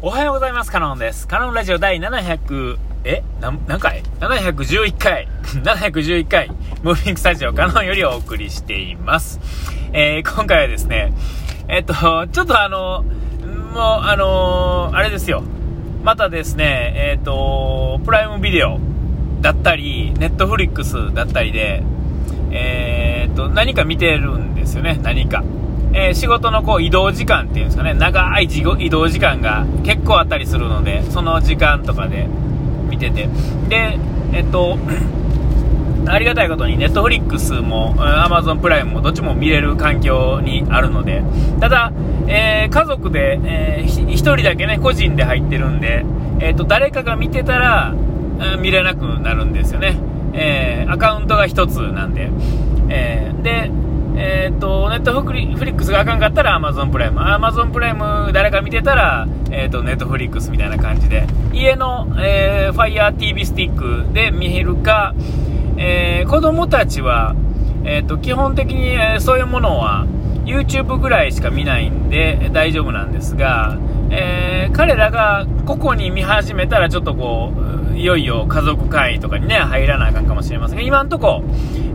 おはようございます。カノンです。カノンラジオ第700、え？な何回 ?711 回。711回、ムービングスタジオカノンよりお送りしています。えー、今回はですね、えっと、ちょっとあの、もう、あのあれですよ。またですね、えっと、プライムビデオだったり、ネットフリックスだったりで、え、っと、何か見てるんですよね、何か。えー、仕事のこう移動時間っていうんですかね、長い移動時間が結構あったりするので、その時間とかで見てて。で、えっと、ありがたいことにネットフリックスも Amazon プライムもどっちも見れる環境にあるので、ただ、えー、家族で、えー、1人だけね、個人で入ってるんで、えっ、と、誰かが見てたら、見れなくなるんですよね。えー、アカウントが1つなんで。えー、で、えー、と、ネットフリックスがあかんかったらアマゾンプライム。アマゾンプライム誰か見てたら、えー、と、ネットフリックスみたいな感じで。家の、えー、Fire TV スティックで見えるか、えー、子供たちは、えー、と、基本的に、えそういうものは YouTube ぐらいしか見ないんで大丈夫なんですが、えー、彼らが個々に見始めたらちょっとこう、いよいよ家族会とかにね、入らなあかんかもしれませんが、今んとこ、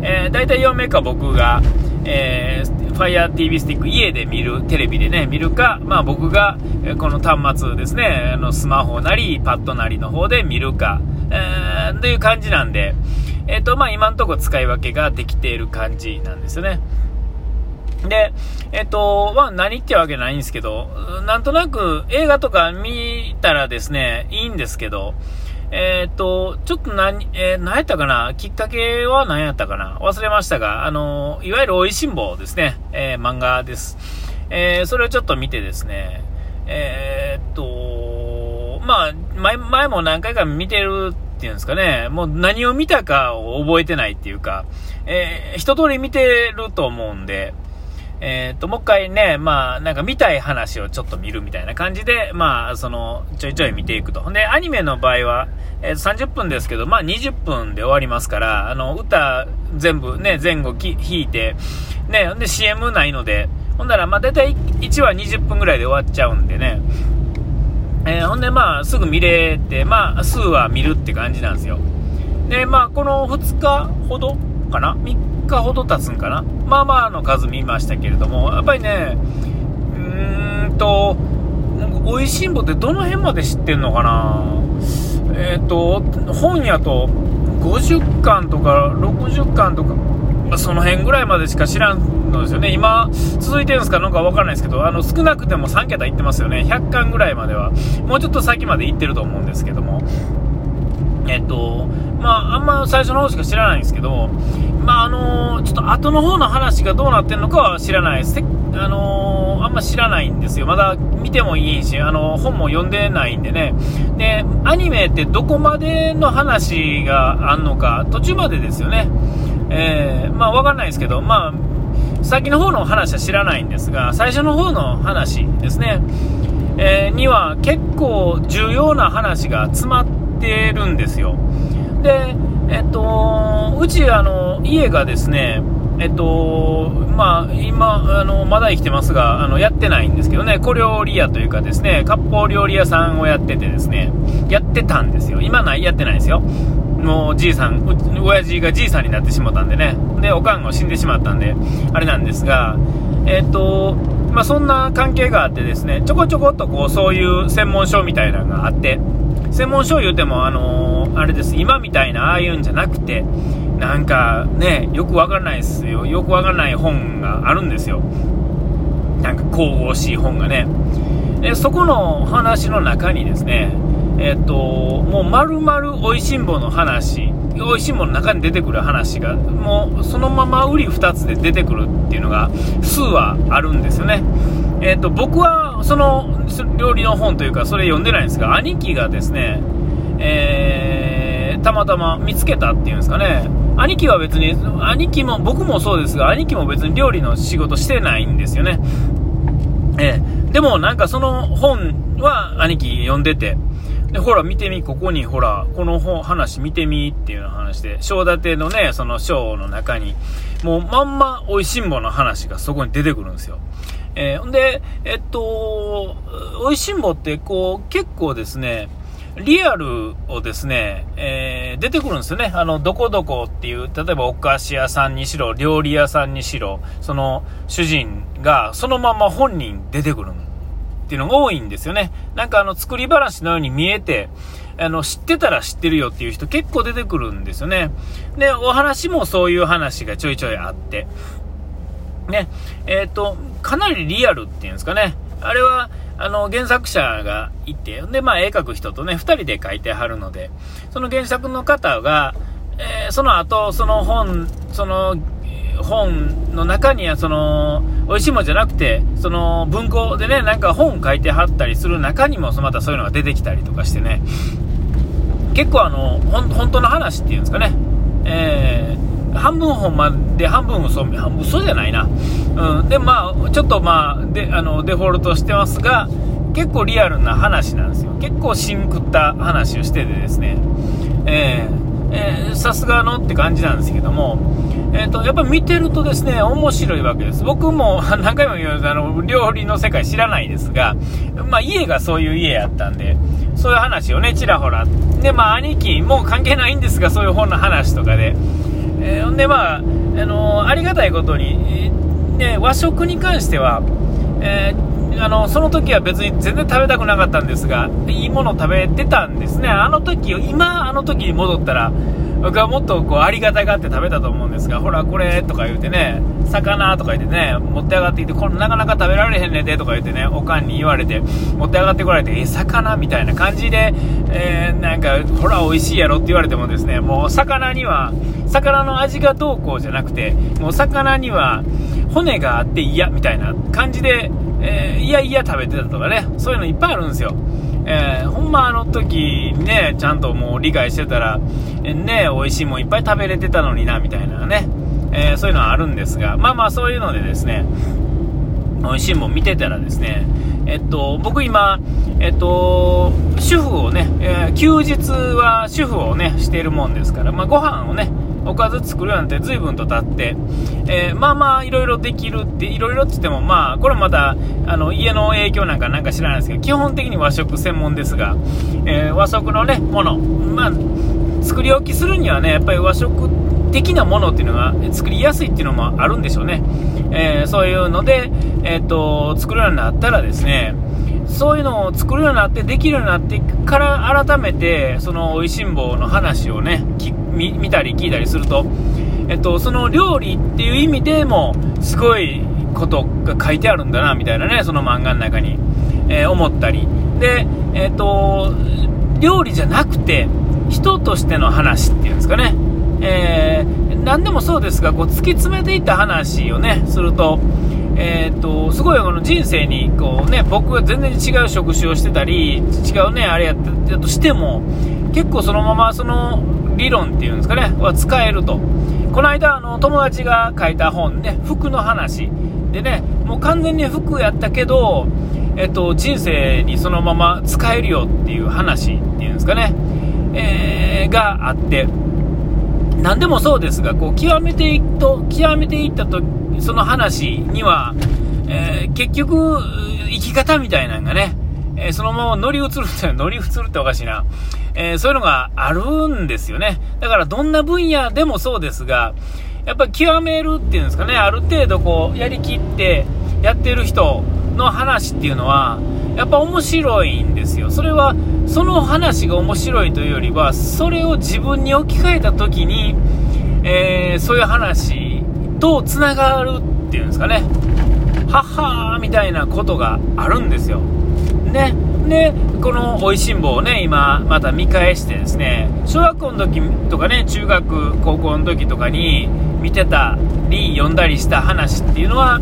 えー、大体4名か僕が、えー、Fire TV スティック家で見る、テレビでね、見るか、まあ僕が、この端末ですね、あのスマホなり、パッドなりの方で見るか、えー、という感じなんで、えっ、ー、と、まあ今んとこ使い分けができている感じなんですよね。で、えっと、まあ何ってわけないんですけど、なんとなく映画とか見たらですね、いいんですけど、えー、っと、ちょっと何、えー、何やったかな？きっかけは何やったかな？忘れましたが、あの、いわゆる美味しんぼですね、えー、漫画です。え、それをちょっと見てですね、え、っと、まあ、前、前も何回か見てるっていうんですかね、もう何を見たかを覚えてないっていうか、えー、一通り見てると思うんで、えっ、と、もう一回ね、まあ、なんか見たい話をちょっと見るみたいな感じで、まあ、その、ちょいちょい見ていくと。で、アニメの場合は、えー、30分ですけど、まあ20分で終わりますから、あの、歌全部ね、前後弾いて、ね、で CM ないので、ほんなら、まあ大体1話20分ぐらいで終わっちゃうんでね、えー、ほんでまあすぐ見れて、まあ数話見るって感じなんですよ。で、まあこの2日ほどかな ?3 日ほど経つんかな？まあまあの数見ましたけれども、やっぱりね、うーんと、美味しんぼってどの辺まで知ってんのかな？えっ、ー、と、本屋と50巻とか60巻とか、その辺ぐらいまでしか知らんのですよね。今、続いてるんですか？なんかわからないですけど、あの、少なくても3桁いってますよね。100巻ぐらいまでは。もうちょっと先まで行ってると思うんですけども。えっと、まあ、あんま最初の方しか知らないんですけど、まあ、あのー、ちょっと後の方の話がどうなってんのかは知らないです。あのー、あんま知らないんですよ。まだ見てもいいし、あのー、本も読んでないんでね。で、アニメってどこまでの話があんのか、途中までですよね。え、まあ、わかんないですけど、まあ、先の方の話は知らないんですが、最初の方の話ですね。えには結構重要な話が詰まってるんですよ。で、えっと、うち、あの、家がですね、えっと、まあ、今、あの、まだ生きてますが、あの、やってないんですけどね、小料理屋というかですね、割烹料理屋さんをやっててですね、やってたんですよ。今ない、やってないですよ。もう、じいさん、親父がじいさんになってしまったんでね、で、おかんが死んでしまったんで、あれなんですが、えっと、まあ、そんな関係があってですね、ちょこちょこっとこう、そういう専門書みたいなのがあって、専門書を言うても、あのー、あれです、今みたいなああいうんじゃなくて、なんかね、よくわからないですよ。よくわからない本があるんですよ。なんか神々しい本がね。でそこの話の中にですね、えっと、もう丸々おいしんぼの話、おいしんぼの中に出てくる話が、もうそのまま売り2つで出てくるっていうのが、数はあるんですよね。えっと、僕はその料理の本というか、それ読んでないんですが、兄貴がですね、えー、たまたま見つけたっていうんですかね、兄貴は別に、兄貴も、僕もそうですが、兄貴も別に料理の仕事してないんですよね。えー、でもなんかその本は兄貴読んでて、で、ほら見てみ、ここにほら、この本、話見てみっていうの話で、章立てのね、その章の中に、もうまんま美味しんぼの話がそこに出てくるんですよ。えー、んで、えっと、おいしんぼってこう結構ですね、リアルをですね、えー、出てくるんですよね。あの、どこどこっていう、例えばお菓子屋さんにしろ、料理屋さんにしろ、その主人がそのまま本人出てくるっていうのが多いんですよね。なんかあの、作り話のように見えて、あの、知ってたら知ってるよっていう人結構出てくるんですよね。で、お話もそういう話がちょいちょいあって。ね、えっ、ー、と、かなりリアルっていうんですかね。あれは、あの、原作者がいて、で、まあ、絵描く人とね、2人で描いてはるので、その原作の方が、えー、その後、その本、その、本の中には、その、美味しいもんじゃなくて、その、文庫でね、なんか本書いてはったりする中にも、またそういうのが出てきたりとかしてね、結構あの、本当の話っていうんですかね、えー半分本まで半分嘘、半分嘘じゃないな。うん。で、まあ、ちょっとまあ、で、あの、デフォルトしてますが、結構リアルな話なんですよ。結構シンクった話をしててですね、えー、え、さすがのって感じなんですけども、えっ、ー、と、やっぱ見てるとですね、面白いわけです。僕も 何回も言うあの、料理の世界知らないですが、まあ、家がそういう家やったんで、そういう話をね、ちらほら。で、まあ、兄貴、もう関係ないんですが、そういう本の話とかで、えー、んで、まあ、あのー、ありがたいことに、ね、和食に関しては、えー、あのその時は別に全然食べたくなかったんですが、いいもの食べてたんですね。あの時、今、あの時に戻ったら、僕はもっとこうありがたがって食べたと思うんですが、ほら、これとか言うてね、魚とか言ってね、持って上がってきて、これなかなか食べられへんねんでとか言ってね、おかんに言われて、持って上がってこられて、え、魚みたいな感じで、えー、なんか、ほら、美味しいやろって言われてもですね、もう魚には、魚の味がどうこうじゃなくて、もう魚には骨があって嫌みたいな感じで、えー、いやいや食べてたとかね、そういうのいっぱいあるんですよ。えー、ほんまあの時ね、ちゃんともう理解してたら、ね、美味しいもんいっぱい食べれてたのにな、みたいなね、えー、そういうのはあるんですが、まあまあそういうのでですね、美味しいもん見てたらですね、えっと、僕今、えっと、主婦をね、えー、休日は主婦をね、しているもんですから、まあご飯をね、おかず作るなんて随分と経って、えー、まあまあいろいろできるって、いろいろって言ってもまあ、これまた、あの、家の影響なんかなんか知らないですけど、基本的に和食専門ですが、えー、和食のね、もの、まあ、作り置きするにはね、やっぱり和食的なものっていうのが作りやすいっていうのもあるんでしょうね。えー、そういうので、えっ、と、作るようになったらですね、そういうのを作るようになって、できるようになってから改めて、その美味しんぼの話をね聞く、見たり聞いたりすると、えっと、その料理っていう意味でも、すごいことが書いてあるんだな、みたいなね、その漫画の中に、えー、思ったり。で、えっと、料理じゃなくて、人としての話っていうんですかね。えー、何でもそうですが、こう突き詰めていった話をね、すると、えー、っと、すごいこの人生に、こうね、僕が全然違う職種をしてたり、違うね、あれやったとしても、結構そのままその理論っていうんですかね、は使えると。この間、あの、友達が書いた本ね、服の話。でね、もう完全に服やったけど、えっと、人生にそのまま使えるよっていう話っていうんですかね、えー、があって、何でもそうですが、こう、極めていくと、極めていったとその話には、えー、結局、生き方みたいなのがね、えー、そのまま乗り移るって乗り移るっておかしいな、えー、そういうのがあるんですよね。だからどんな分野でもそうですが、やっぱり極めるっていうんですかね、ある程度こう、やりきってやってる人の話っていうのは、やっぱ面白いんですよ。それは、その話が面白いというよりは、それを自分に置き換えた時に、えー、そういう話とつながるっていうんですかね。はっはーみたいなことがあるんですよ。ね。で、この美味しんぼをね、今、また見返してですね、小学校の時とかね、中学、高校の時とかに見てたり、読んだりした話っていうのは、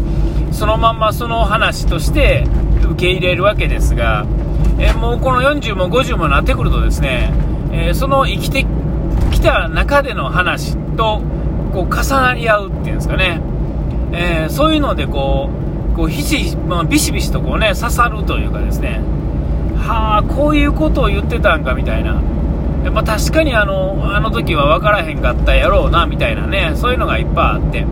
そのまんまその話として受け入れるわけですが、えもうこの40も50もなってくるとですね、えその生きてきた中での話と、こう重なり合うっていうんですかね、えー、そういうのでこうこうひし、まあ、ビシビシとこうね刺さるというかですね。こういうことを言ってたんかみたいな。やっぱ確かにあのあの時は分からへんかったやろうなみたいなね。そういうのがいっぱいあって、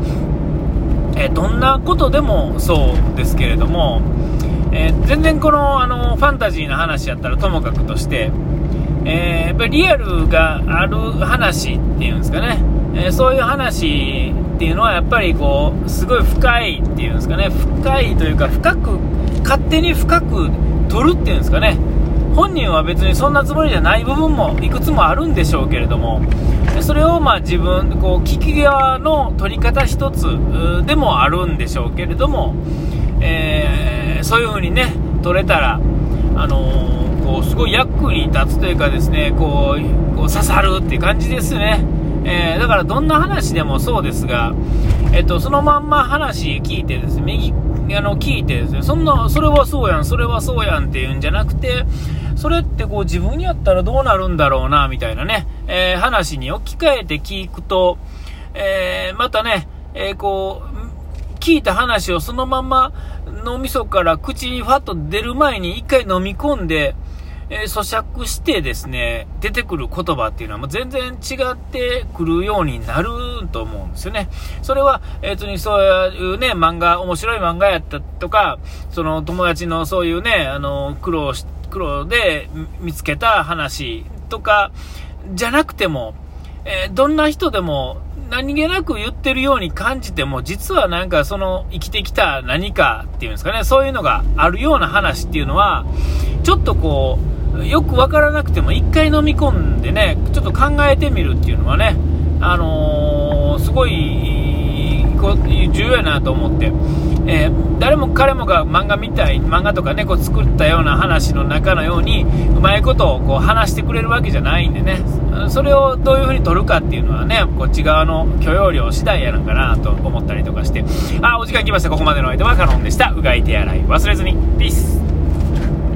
え、どんなことでもそうですけれども、えー、全然このあのファンタジーな話やったらともかくとして、えー、やっぱりリアルがある話っていうんですかね、えー、そういう話っていうのはやっぱりこうすごい深いっていうんですかね。深いというか深く勝手に深く取るっていうんですかね。本人は別にそんなつもりじゃない部分もいくつもあるんでしょうけれどもそれをまあ自分こう聞き側の取り方一つでもあるんでしょうけれども、えー、そういう風にね取れたら、あのー、こうすごい役に立つというかですねこうこう刺さるっていう感じですね。えー、だからどんな話でもそうですが、えっと、そのまんま話聞いてですね、右、あの、聞いてですね、そんな、それはそうやん、それはそうやんっていうんじゃなくて、それってこう自分にやったらどうなるんだろうな、みたいなね、えー、話に置き換えて聞くと、えー、またね、えこう、聞いた話をそのまま脳みそから口にファッと出る前に一回飲み込んで、えー、咀嚼してですね、出てくる言葉っていうのはもう全然違ってくるようになると思うんですよね。それは、えっー、にそういうね、漫画、面白い漫画やったとか、その友達のそういうね、あの、苦労し、苦労で見つけた話とか、じゃなくても、えー、どんな人でも何気なく言ってるように感じても、実はなんかその生きてきた何かっていうんですかね、そういうのがあるような話っていうのは、ちょっとこう、よく分からなくても1回飲み込んでね、ちょっと考えてみるっていうのはね、あのー、すごい重要やなと思って、えー、誰も彼もが漫画みたい、漫画とかね、こう作ったような話の中のように、うまいことをこう話してくれるわけじゃないんでね、それをどういう風に取るかっていうのはね、こっち側の許容量次第やなんかなと思ったりとかして、あ、お時間来ました。ここまでの相手はカノンでした。うがい手洗い忘れずに。ピース。